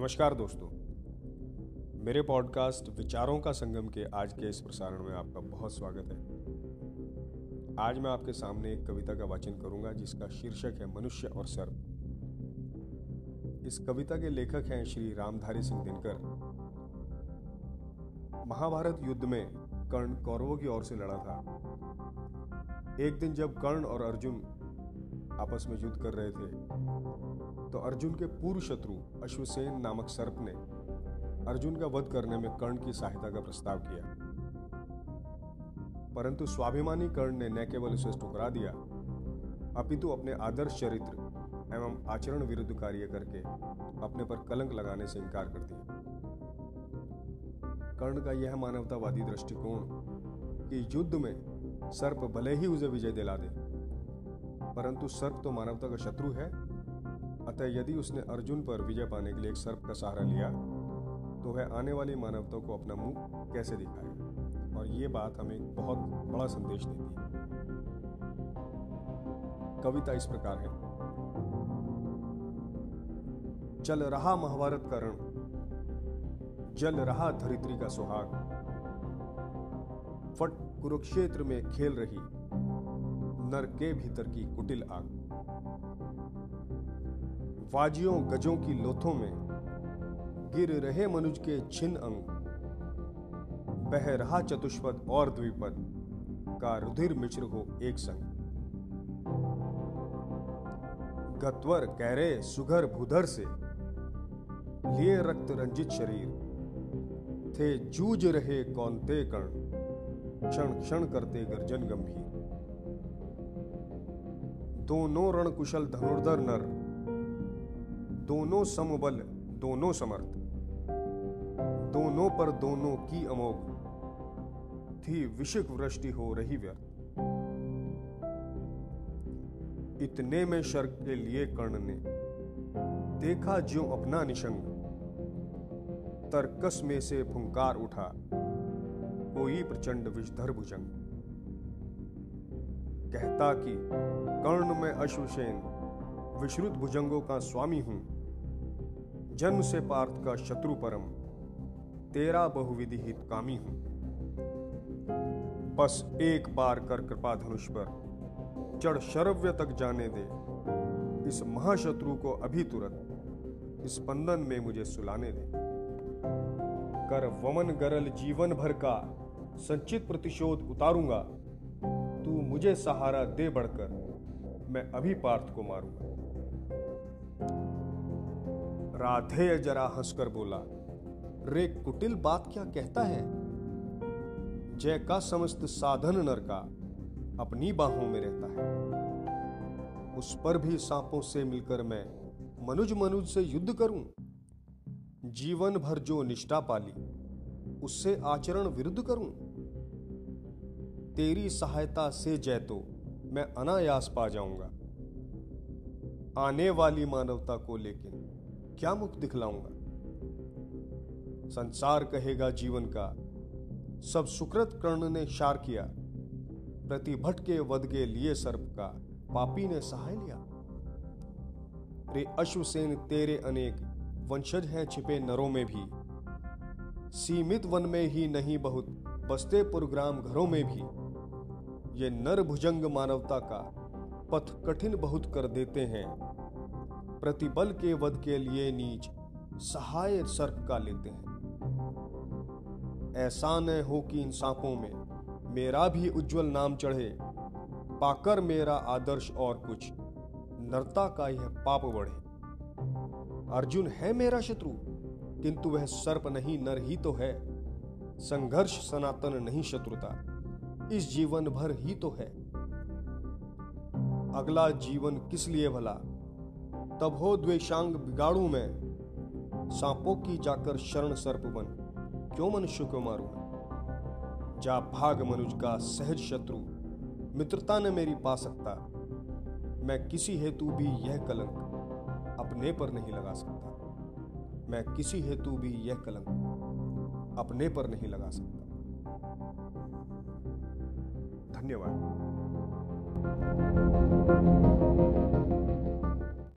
नमस्कार दोस्तों। मेरे पॉडकास्ट विचारों का संगम के आज के इस प्रसारण में आपका बहुत स्वागत है। आज मैं आपके सामने एक कविता का वाचन करूँगा जिसका शीर्षक है मनुष्य और सर्प। इस कविता के लेखक हैं श्री रामधारी सिंह दिनकर। महाभारत युद्ध में कर्ण कौरवों की ओर से लड़ा था। एक दिन जब कर्ण और अर्जुन आपस में युद्ध कर रहे थे तो अर्जुन के पूर्व शत्रु अश्वसेन नामक सर्प ने अर्जुन का वध करने में कर्ण की सहायता का प्रस्ताव किया। परंतु स्वाभिमानी कर्ण ने न केवल उसे ठुकरा दिया, अपितु अपने आदर्श चरित्र एवं आचरण विरुद्ध कार्य करके अपने पर कलंक लगाने से इनकार कर दिया। कर्ण का यह मानवतावादी दृष्टिकोण कि युद्ध में सर्प भले ही उसे विजय दिला दे, परंतु सर्प तो मानवता का शत्रु है अतः यदि उसने अर्जुन पर विजय पाने के लिए एक सर्प का सहारा लिया तो वह आने वाली मानवता को अपना मुँह कैसे दिखाएगा? और ये बात हमें बहुत बड़ा संदेश देती है। कविता इस प्रकार है। चल रहा महाभारत का रण, जल रहा धरित्री का सुहाग। फट कुरुक्षेत्र में खेल रही नर के भीतर की कुटिल आग। वाजियों गजों की लोथों में गिर रहे मनुज के छिन्न अंग बह रहा चतुष्पद और द्विपद का रुधिर मिश्र हो एक संग। गत्वर कैरे सुघर भूधर से लिए रक्त रंजित शरीर, थे जूझ रहे कौनते कर्ण क्षण क्षण करते गर्जन गंभीर। दोनों रण कुशल धनुर्धर नर दोनों समबल, दोनों समर्थ। दोनों पर दोनों की अमोघ। थी विषिक वृष्टि हो रही व्यर्थ। इतने में शर्क के लिए कर्ण ने देखा ज्यो अपना निशंग। तरकस में से फुंकार उठा। कोई प्रचंड विषधर भुजंग। कहता कि, कर्ण में अश्वसेन, विश्रुत भुजंगों का स्वामी हूँ। जन्म से पार्थ का शत्रु परम, तेरा बहुविधि हित कामी हूँ। बस एक बार कर कृपा धनुष पर, चढ़ शरव्य तक जाने दे। इस महाशत्रु को अभी तुरंत, इस स्पंदन में मुझे सुलाने दे। कर वमन गरल जीवन भर का, संचित प्रतिशोध उतारूँगा। तू मुझे सहारा दे बढ़कर, मैं अभी पार्थ को मारूँगा। राधेय जरा हंसकर बोला, रे, कुटिल बात क्या कहता है? जय का समस्त साधन नर का अपनी बाहों में रहता है। उस पर भी सांपों से मिलकर मैं मनुज मनुज से युद्ध करूँ? जीवन भर जो निष्ठा पाली, उससे आचरण विरुद्ध करूँ? तेरी सहायता से जय तो मैं अनायास पा जाऊँगा। आने वाली मानवता को लेकिन क्या मुख दिखलाऊँगा? संसार कहेगा जीवन का, सब सुकृत कर्ण ने शार किया प्रतिभट के वध के लिए सर्प का पापी ने सहाय लिया। रे अश्वसेन, तेरे अनेक वंशज हैं छिपे नरों में भी। सीमित वन में ही नहीं बहुत, बसते पुरग्राम घरों में भी। ये नर भुजंग मानवता का पथ कठिन बहुत कर देते हैं। प्रतिबल के वध के लिए नीच सहाय सर्प का लेते हैं। ऐसा न हो कि इन सांपों में मेरा भी उज्जवल नाम चढ़े, पाकर मेरा आदर्श और कुछ नरता का यह पाप बढ़े। अर्जुन है मेरा शत्रु, किंतु वह सर्प नहीं, नर ही तो है। संघर्ष सनातन नहीं शत्रुता, इस जीवन भर ही तो है। अगला जीवन किस लिए भला? तब हो द्वेशांग बिगाड़ू मैं। सांपों की जाकर शरण सर्प बन। क्यों मनुष्य को मारू? जा भाग मनुज का सहज शत्रु। मित्रता ने मेरी पा सकता। मैं किसी हेतु भी यह कलंक अपने पर नहीं लगा सकता। मैं किसी हेतु भी यह कलंक अपने पर नहीं लगा सकता। धन्यवाद।